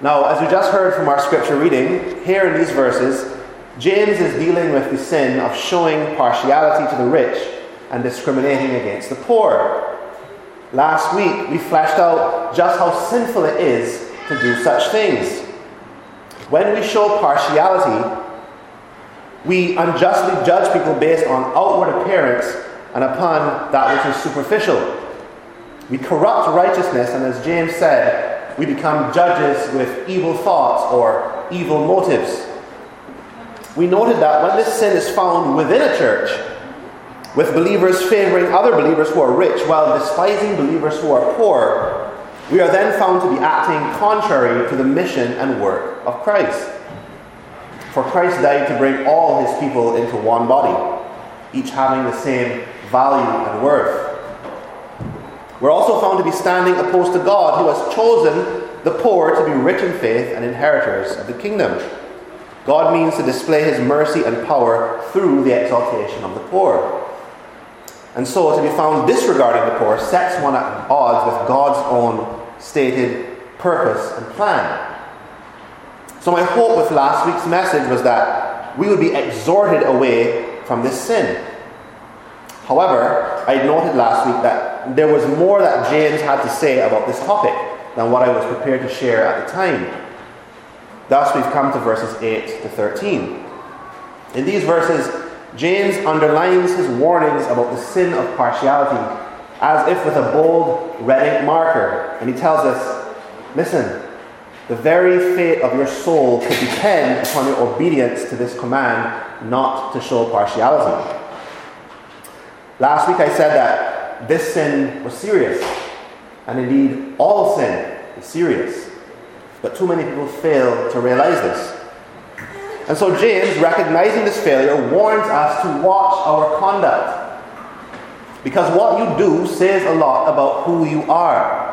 Now, as we just heard from our scripture reading, here in these verses, James is dealing with the sin of showing partiality to the rich and discriminating against the poor. Last week, we fleshed out just how sinful it is to do such things. When we show partiality, we unjustly judge people based on outward appearance and upon that which is superficial. We corrupt righteousness, and as James said, we become judges with evil thoughts or evil motives. We noted that when this sin is found within a church, with believers favoring other believers who are rich while despising believers who are poor, we are then found to be acting contrary to the mission and work of Christ. For Christ died to bring all his people into one body, each having the same value and worth. We're also found to be standing opposed to God, who has chosen the poor to be rich in faith and inheritors of the kingdom. God means to display his mercy and power through the exaltation of the poor. And so, to be found disregarding the poor sets one at odds with God's own stated purpose and plan. So, my hope with last week's message was that we would be exhorted away from this sin. However, I noted last week that there was more that James had to say about this topic than what I was prepared to share at the time. Thus, we've come to verses 8 to 13. In these verses, James underlines his warnings about the sin of partiality as if with a bold red ink marker. And he tells us listen, the very fate of your soul could depend upon your obedience to this command not to show partiality. Last week I said that this sin was serious, and indeed all sin is serious. But too many people fail to realize this. And so James, recognizing this failure, warns us to watch our conduct. Because what you do says a lot about who you are.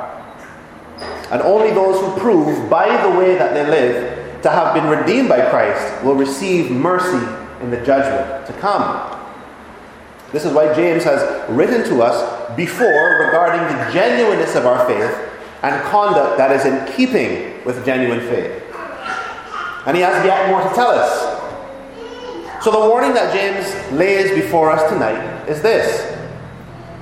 And only those who prove by the way that they live to have been redeemed by Christ will receive mercy in the judgment to come. This is why James has written to us before regarding the genuineness of our faith and conduct that is in keeping with genuine faith. And he has yet more to tell us. So, the warning that James lays before us tonight is this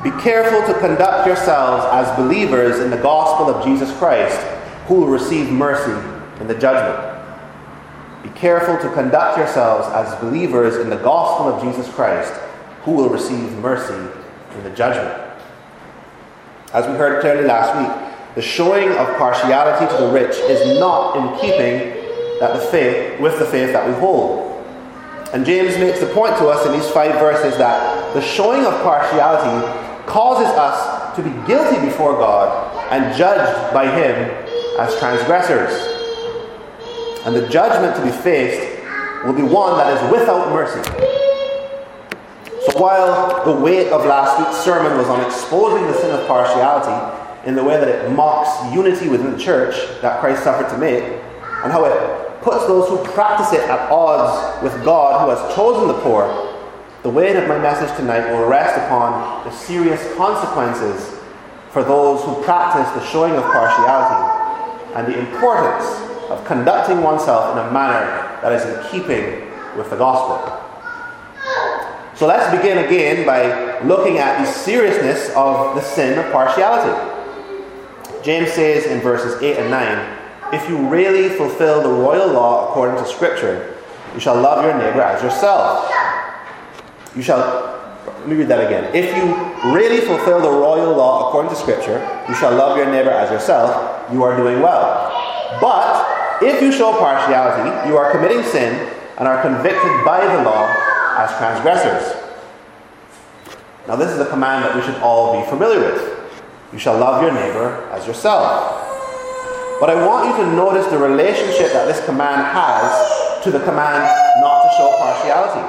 Be careful to conduct yourselves as believers in the gospel of Jesus Christ, who will receive mercy in the judgment. Be careful to conduct yourselves as believers in the gospel of Jesus Christ, who will receive mercy in the judgment. As we heard clearly last week, the showing of partiality to the rich is not in keeping that the faith with the faith that we hold. And James makes the point to us in these five verses that the showing of partiality causes us to be guilty before God and judged by Him as transgressors. And the judgment to be faced will be one that is without mercy. So while the weight of last week's sermon was on exposing the sin of partiality in the way that it mocks unity within the church that Christ suffered to make, and how it puts those who practice it at odds with God who has chosen the poor, the weight of my message tonight will rest upon the serious consequences for those who practice the showing of partiality and the importance of conducting oneself in a manner that is in keeping with the gospel. So let's begin again by looking at the seriousness of the sin of partiality. James says in verses 8 and 9 If you really fulfill the royal law according to Scripture, you shall love your neighbor as yourself. You shall, let me read that again. If you really fulfill the royal law according to Scripture, you shall love your neighbor as yourself, you are doing well. But if you show partiality, you are committing sin and are convicted by the law as transgressors. Now, this is a command that we should all be familiar with. You shall love your neighbor as yourself. But I want you to notice the relationship that this command has to the command not to show partiality.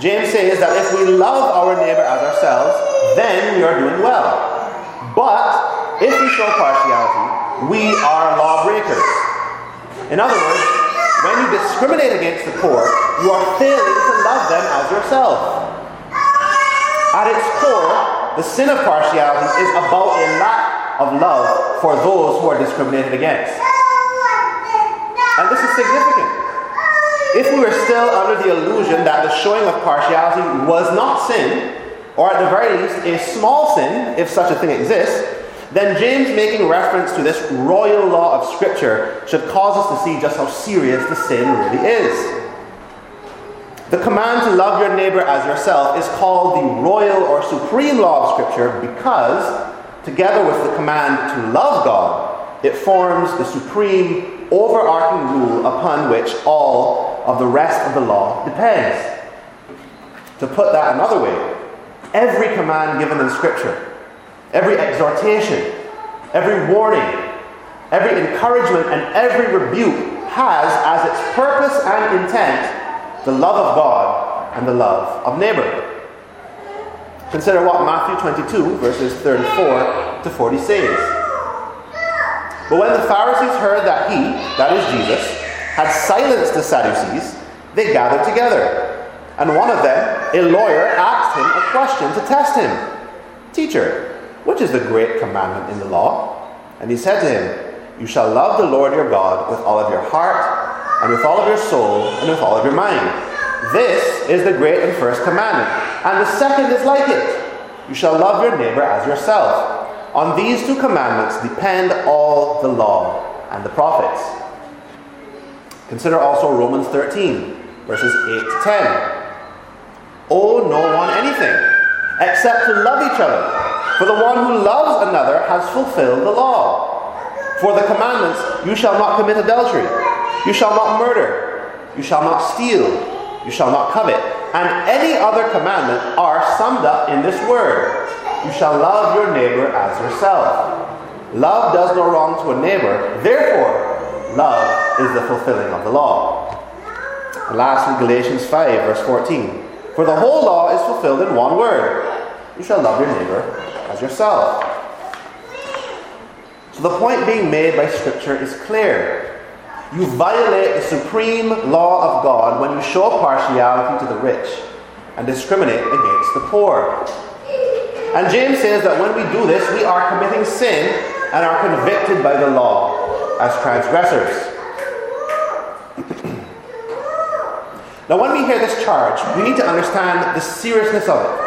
James says that if we love our neighbor as ourselves, then we are doing well. But if we show partiality, we are lawbreakers. In other words, when you discriminate against the poor, you are failing to love them as yourself. At its core, the sin of partiality is about a lack of love for those who are discriminated against. And this is significant. If we were still under the illusion that the showing of partiality was not sin, or at the very least a small sin, if such a thing exists, then James making reference to this royal law of Scripture should cause us to see just how serious the sin really is. The command to love your neighbor as yourself is called the royal or supreme law of Scripture because, together with the command to love God, it forms the supreme, overarching rule upon which all of the rest of the law depends. To put that another way, every command given in Scripture every exhortation, every warning, every encouragement, and every rebuke has as its purpose and intent the love of God and the love of neighbor. Consider what Matthew 22, verses 34 to 40 says. But when the Pharisees heard that he, that is Jesus, had silenced the Sadducees, they gathered together. And one of them, a lawyer, asked him a question to test him Teacher, which is the great commandment in the law? And he said to him, You shall love the Lord your God with all of your heart, and with all of your soul, and with all of your mind. This is the great and first commandment. And the second is like it You shall love your neighbor as yourself. On these two commandments depend all the law and the prophets. Consider also Romans 13, verses 8 to 10. Owe no one anything except to love each other. For the one who loves another has fulfilled the law. For the commandments, you shall not commit adultery, you shall not murder, you shall not steal, you shall not covet, and any other commandment are summed up in this word You shall love your neighbor as yourself. Love does no wrong to a neighbor, therefore, love is the fulfilling of the law. And lastly, Galatians 5, verse 14. For the whole law is fulfilled in one word you shall love your neighbor yourself. So the point being made by Scripture is clear. You violate the supreme law of God when you show partiality to the rich and discriminate against the poor. And James says that when we do this, we are committing sin and are convicted by the law as transgressors. now, when we hear this charge, we need to understand the seriousness of it.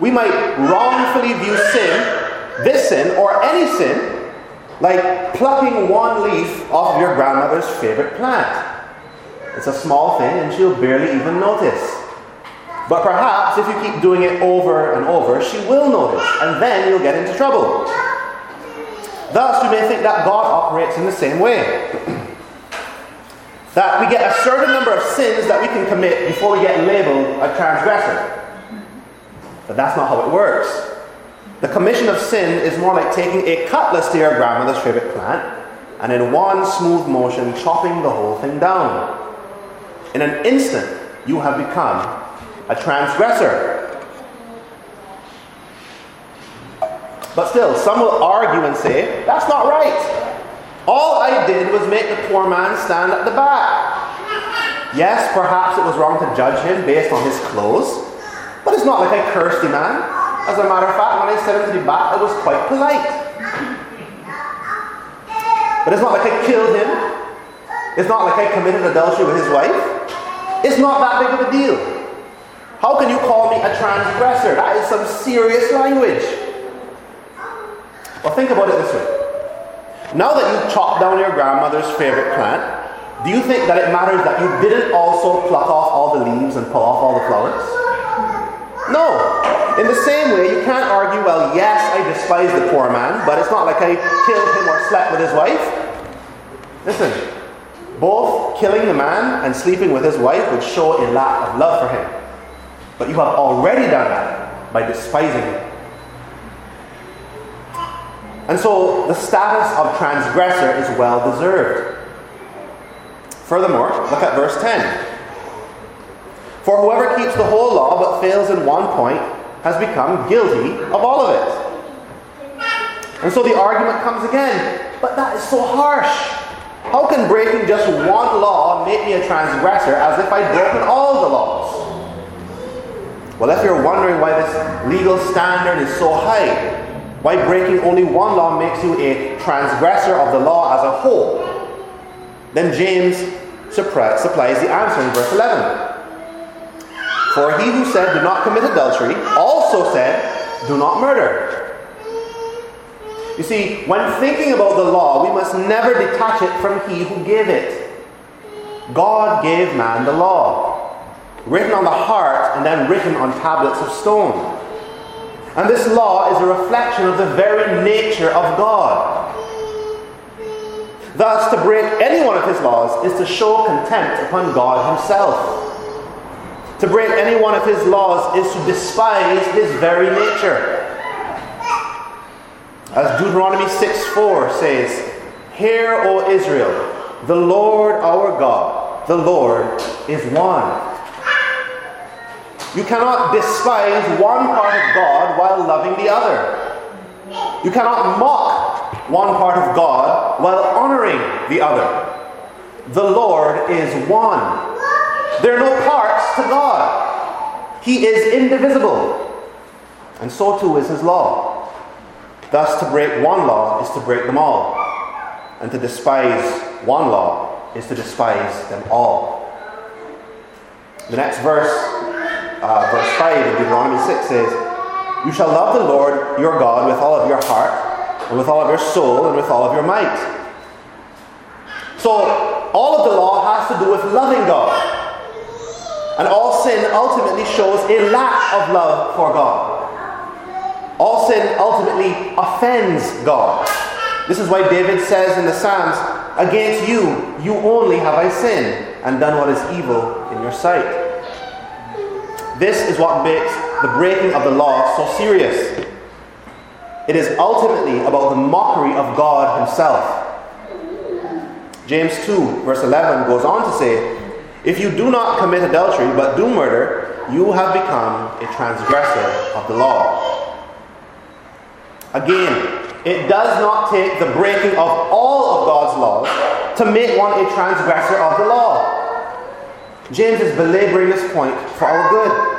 We might wrongfully view sin, this sin, or any sin, like plucking one leaf off your grandmother's favorite plant. It's a small thing and she'll barely even notice. But perhaps if you keep doing it over and over, she will notice, and then you'll get into trouble. Thus, you may think that God operates in the same way. that we get a certain number of sins that we can commit before we get labeled a transgressor. But that's not how it works. The commission of sin is more like taking a cutlass to your grandmother's favorite plant and in one smooth motion chopping the whole thing down. In an instant, you have become a transgressor. But still, some will argue and say, that's not right. All I did was make the poor man stand at the back. Yes, perhaps it was wrong to judge him based on his clothes, but it's not like I cursed the man. As a matter of fact, when I said him to the back, it was quite polite. But it's not like I killed him. It's not like I committed adultery with his wife. It's not that big of a deal. How can you call me a transgressor? That is some serious language. Well, think about it this way. Now that you chopped down your grandmother's favorite plant, do you think that it matters that you didn't also pluck off all the leaves and pull off all the flowers? No. In the same way, you can't argue, well, yes, I despise the poor man, but it's not like I killed him or slept with his wife. Listen, both killing the man and sleeping with his wife would show a lack of love for him. But you have already done that by despising him. And so the status of transgressor is well deserved. Furthermore, look at verse 10. For whoever keeps the whole law but fails in one point has become guilty of all of it. And so the argument comes again, but that is so harsh. How can breaking just one law make me a transgressor as if I'd broken all the laws? Well, if you're wondering why this legal standard is so high, why breaking only one law makes you a transgressor of the law as a whole, Then James supplies the answer in verse 11. For he who said, Do not commit adultery, also said, Do not murder. You see, when thinking about the law, we must never detach it from he who gave it. God gave man the law, written on the heart and then written on tablets of stone. And this law is a reflection of the very nature of God. Thus, to break any one of his laws is to show contempt upon God himself. To break any one of his laws is to despise his very nature. As Deuteronomy 6 4 says, Hear, O Israel, the Lord our God, the Lord is one. You cannot despise one part of God while loving the other. You cannot mock one part of God while honoring the other. The Lord is one. There are no parts to God. He is indivisible. And so too is his law. Thus, to break one law is to break them all. And to despise one law is to despise them all. The next verse, uh, verse 5 of Deuteronomy 6 says, You shall love the Lord your God with all of your heart, and with all of your soul, and with all of your might. So, all of the law has to do with loving God. And all sin ultimately shows a lack of love for God. All sin ultimately offends God. This is why David says in the Psalms, Against you, you only have I sinned and done what is evil in your sight. This is what makes the breaking of the law so serious. It is ultimately about the mockery of God Himself. James 2, verse 11 goes on to say, if you do not commit adultery but do murder, you have become a transgressor of the law. Again, it does not take the breaking of all of God's laws to make one a transgressor of the law. James is belaboring this point for our good.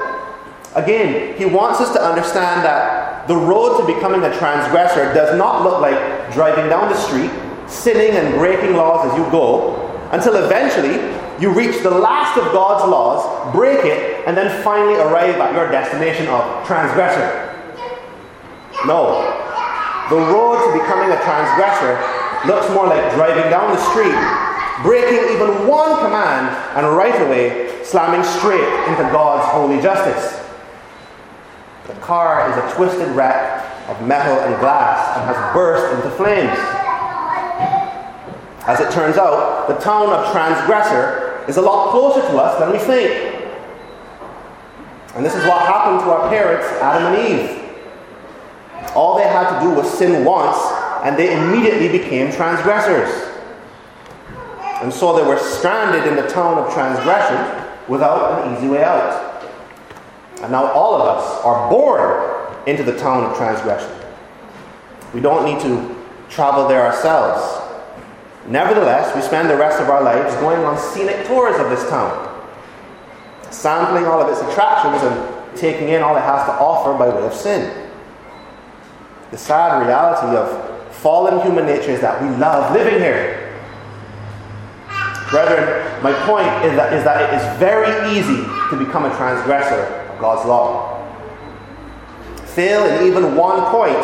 Again, he wants us to understand that the road to becoming a transgressor does not look like driving down the street, sinning and breaking laws as you go, until eventually you reach the last of God's laws, break it, and then finally arrive at your destination of transgressor. No. The road to becoming a transgressor looks more like driving down the street, breaking even one command, and right away slamming straight into God's holy justice. The car is a twisted wreck of metal and glass and has burst into flames. As it turns out, the town of Transgressor is a lot closer to us than we think. And this is what happened to our parents, Adam and Eve. All they had to do was sin once, and they immediately became transgressors. And so they were stranded in the town of transgression without an easy way out. And now all of us are born into the town of transgression. We don't need to travel there ourselves. Nevertheless, we spend the rest of our lives going on scenic tours of this town, sampling all of its attractions and taking in all it has to offer by way of sin. The sad reality of fallen human nature is that we love living here. Brethren, my point is that, is that it is very easy to become a transgressor of God's law. Fail in even one point,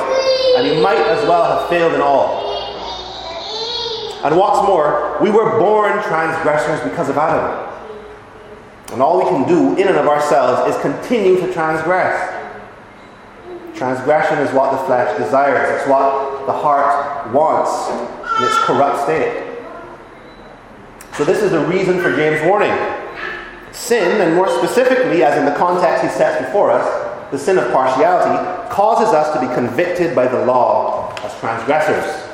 and you might as well have failed in all. And what's more, we were born transgressors because of Adam. And all we can do in and of ourselves is continue to transgress. Transgression is what the flesh desires, it's what the heart wants in its corrupt state. So, this is the reason for James' warning. Sin, and more specifically, as in the context he sets before us, the sin of partiality, causes us to be convicted by the law as transgressors.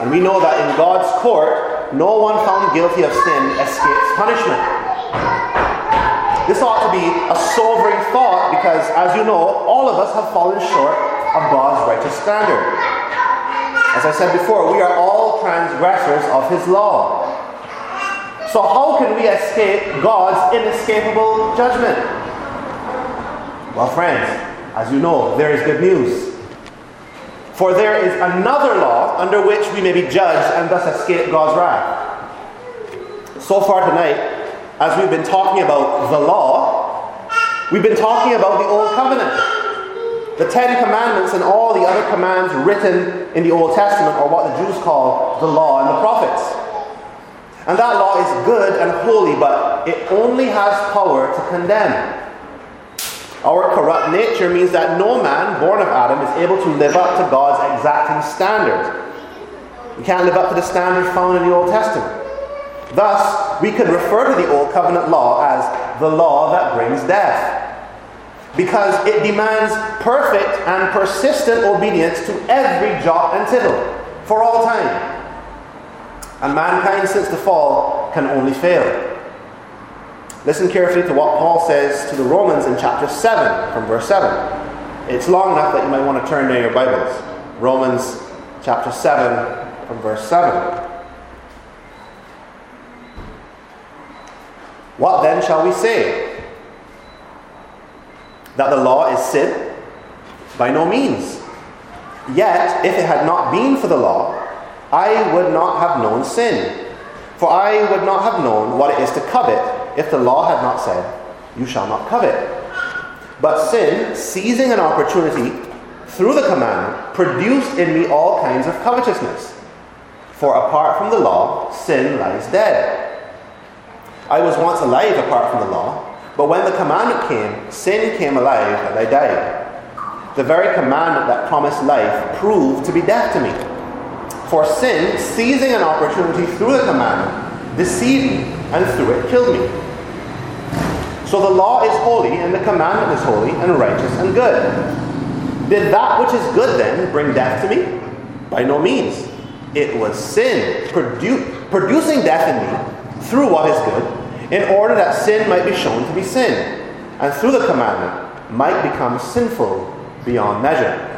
And we know that in God's court, no one found guilty of sin escapes punishment. This ought to be a sobering thought because, as you know, all of us have fallen short of God's righteous standard. As I said before, we are all transgressors of His law. So, how can we escape God's inescapable judgment? Well, friends, as you know, there is good news. For there is another law under which we may be judged and thus escape God's wrath. So far tonight, as we've been talking about the law, we've been talking about the Old Covenant. The Ten Commandments and all the other commands written in the Old Testament, or what the Jews call the law and the prophets. And that law is good and holy, but it only has power to condemn. Our corrupt nature means that no man born of Adam is able to live up to God's exacting standard. We can't live up to the standard found in the Old Testament. Thus, we could refer to the Old Covenant law as the law that brings death. Because it demands perfect and persistent obedience to every jot and tittle for all time. And mankind, since the fall, can only fail. Listen carefully to what Paul says to the Romans in chapter 7, from verse 7. It's long enough that you might want to turn to your Bibles. Romans chapter 7, from verse 7. What then shall we say? That the law is sin? By no means. Yet, if it had not been for the law, I would not have known sin. For I would not have known what it is to covet if the law had not said, You shall not covet. But sin, seizing an opportunity through the commandment, produced in me all kinds of covetousness. For apart from the law, sin lies dead. I was once alive apart from the law, but when the commandment came, sin came alive and I died. The very commandment that promised life proved to be death to me. For sin, seizing an opportunity through the commandment, deceived me and through it killed me. So the law is holy, and the commandment is holy, and righteous, and good. Did that which is good then bring death to me? By no means. It was sin produ- producing death in me through what is good, in order that sin might be shown to be sin, and through the commandment might become sinful beyond measure.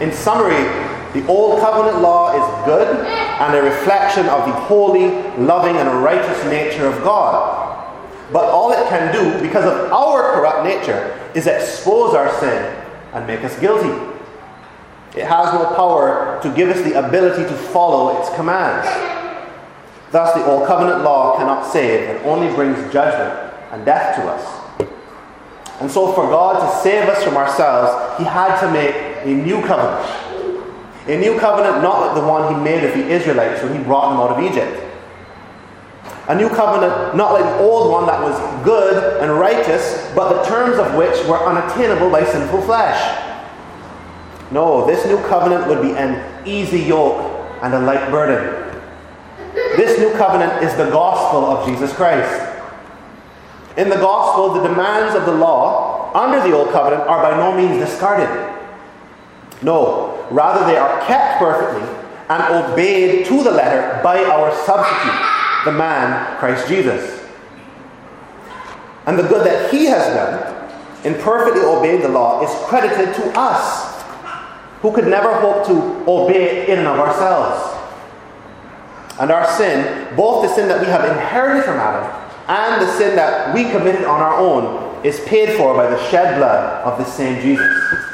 In summary, the Old Covenant law is good and a reflection of the holy, loving, and righteous nature of God. But all it can do, because of our corrupt nature, is expose our sin and make us guilty. It has no power to give us the ability to follow its commands. Thus, the Old Covenant law cannot save, it only brings judgment and death to us. And so, for God to save us from ourselves, He had to make a new covenant. A new covenant not like the one he made with the Israelites when he brought them out of Egypt. A new covenant not like the old one that was good and righteous, but the terms of which were unattainable by sinful flesh. No, this new covenant would be an easy yoke and a light burden. This new covenant is the gospel of Jesus Christ. In the gospel, the demands of the law under the old covenant are by no means discarded. No, Rather, they are kept perfectly and obeyed to the letter by our substitute, the man, Christ Jesus. And the good that he has done in perfectly obeying the law is credited to us, who could never hope to obey it in and of ourselves. And our sin, both the sin that we have inherited from Adam and the sin that we committed on our own, is paid for by the shed blood of the same Jesus.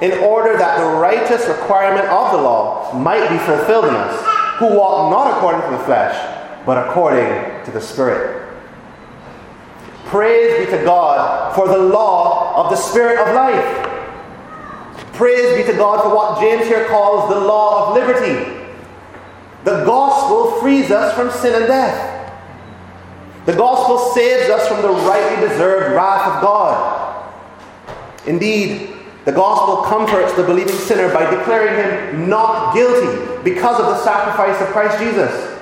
in order that the righteous requirement of the law might be fulfilled in us, who walk not according to the flesh, but according to the Spirit. Praise be to God for the law of the Spirit of life. Praise be to God for what James here calls the law of liberty. The gospel frees us from sin and death. The gospel saves us from the rightly deserved wrath of God. Indeed, the gospel comforts the believing sinner by declaring him not guilty because of the sacrifice of Christ Jesus.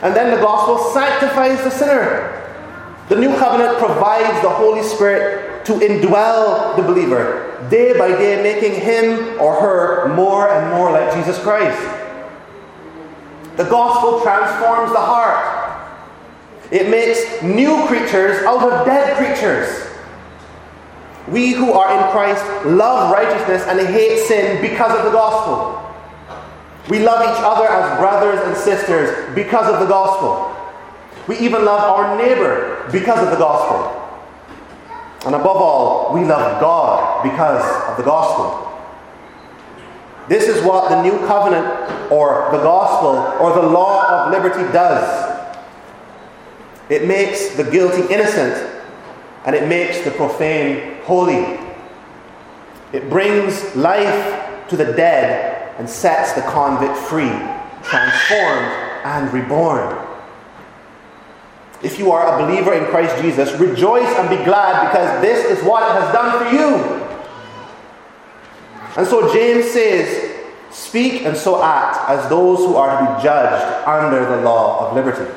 And then the gospel sanctifies the sinner. The new covenant provides the Holy Spirit to indwell the believer, day by day making him or her more and more like Jesus Christ. The gospel transforms the heart. It makes new creatures out of dead creatures. We who are in Christ love righteousness and hate sin because of the gospel. We love each other as brothers and sisters because of the gospel. We even love our neighbor because of the gospel. And above all, we love God because of the gospel. This is what the new covenant or the gospel or the law of liberty does. It makes the guilty innocent and it makes the profane holy. It brings life to the dead and sets the convict free, transformed and reborn. If you are a believer in Christ Jesus, rejoice and be glad because this is what it has done for you. And so James says, Speak and so act as those who are to be judged under the law of liberty.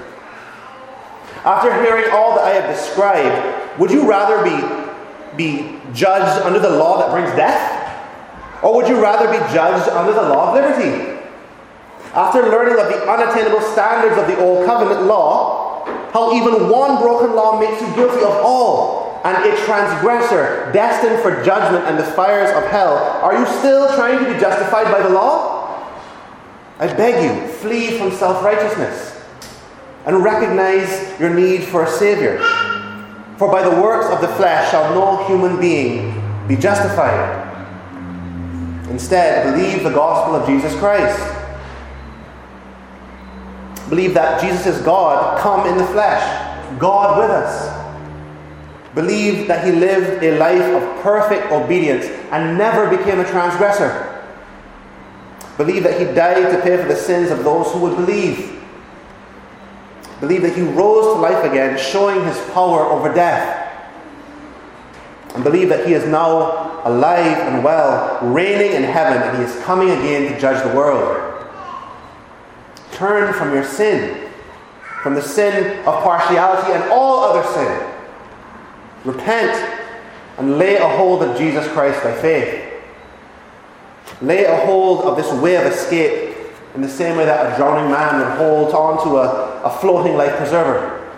After hearing all that I have described, would you rather be, be judged under the law that brings death? Or would you rather be judged under the law of liberty? After learning of the unattainable standards of the Old Covenant law, how even one broken law makes you guilty of all, and a transgressor destined for judgment and the fires of hell, are you still trying to be justified by the law? I beg you, flee from self righteousness and recognize your need for a Savior. For by the works of the flesh shall no human being be justified. Instead, believe the gospel of Jesus Christ. Believe that Jesus is God, come in the flesh, God with us. Believe that he lived a life of perfect obedience and never became a transgressor. Believe that he died to pay for the sins of those who would believe. Believe that he rose to life again, showing his power over death. And believe that he is now alive and well, reigning in heaven, and he is coming again to judge the world. Turn from your sin, from the sin of partiality and all other sin. Repent and lay a hold of Jesus Christ by faith. Lay a hold of this way of escape in the same way that a drowning man would hold on to a, a floating life preserver.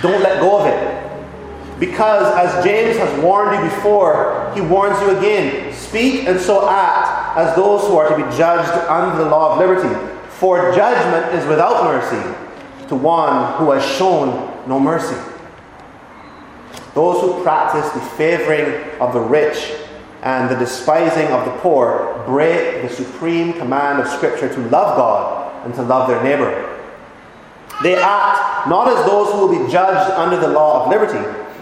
Don't let go of it. Because, as James has warned you before, he warns you again speak and so act as those who are to be judged under the law of liberty. For judgment is without mercy to one who has shown no mercy. Those who practice the favoring of the rich and the despising of the poor break the supreme command of Scripture to love God and to love their neighbor. They act not as those who will be judged under the law of liberty,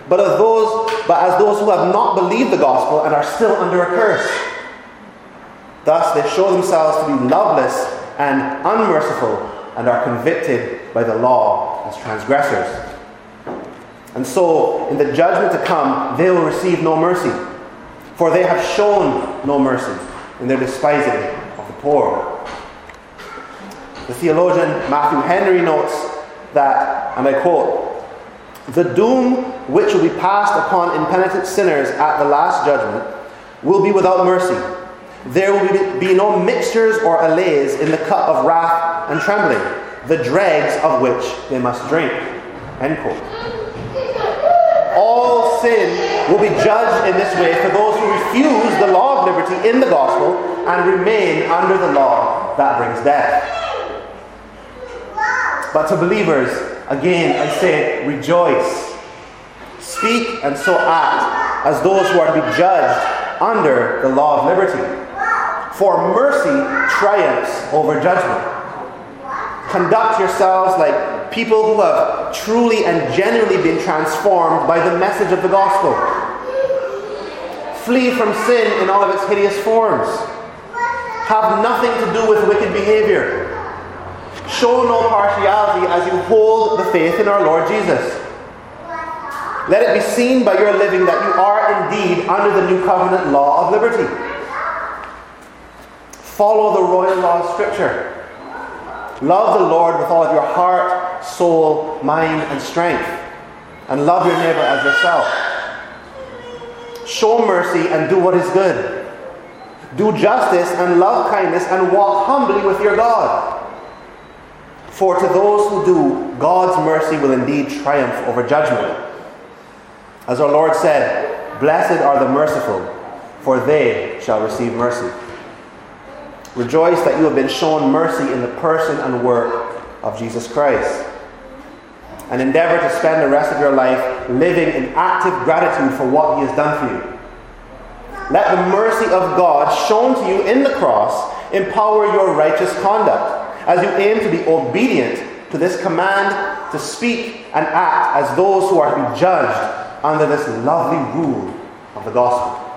but as those, but as those who have not believed the gospel and are still under a curse. Thus, they show themselves to be loveless and unmerciful and are convicted by the law as transgressors. And so, in the judgment to come, they will receive no mercy, for they have shown no mercy in their despising of the poor. The theologian Matthew Henry notes that, and I quote, the doom which will be passed upon impenitent sinners at the last judgment will be without mercy. There will be no mixtures or allays in the cup of wrath and trembling, the dregs of which they must drink. End quote. All sin will be judged in this way for those who refuse the law of liberty in the gospel and remain under the law that brings death. But to believers, again I say, rejoice. Speak and so act as those who are to be judged under the law of liberty. For mercy triumphs over judgment. Conduct yourselves like people who have truly and genuinely been transformed by the message of the gospel. Flee from sin in all of its hideous forms. Have nothing to do with wicked behavior. Show no partiality as you hold the faith in our Lord Jesus. Let it be seen by your living that you are indeed under the new covenant law of liberty. Follow the royal law of Scripture. Love the Lord with all of your heart, soul, mind, and strength. And love your neighbor as yourself. Show mercy and do what is good. Do justice and love kindness and walk humbly with your God. For to those who do, God's mercy will indeed triumph over judgment. As our Lord said, Blessed are the merciful, for they shall receive mercy. Rejoice that you have been shown mercy in the person and work of Jesus Christ. And endeavor to spend the rest of your life living in active gratitude for what He has done for you. Let the mercy of God shown to you in the cross empower your righteous conduct as you aim to be obedient to this command to speak and act as those who are to be judged under this lovely rule of the gospel.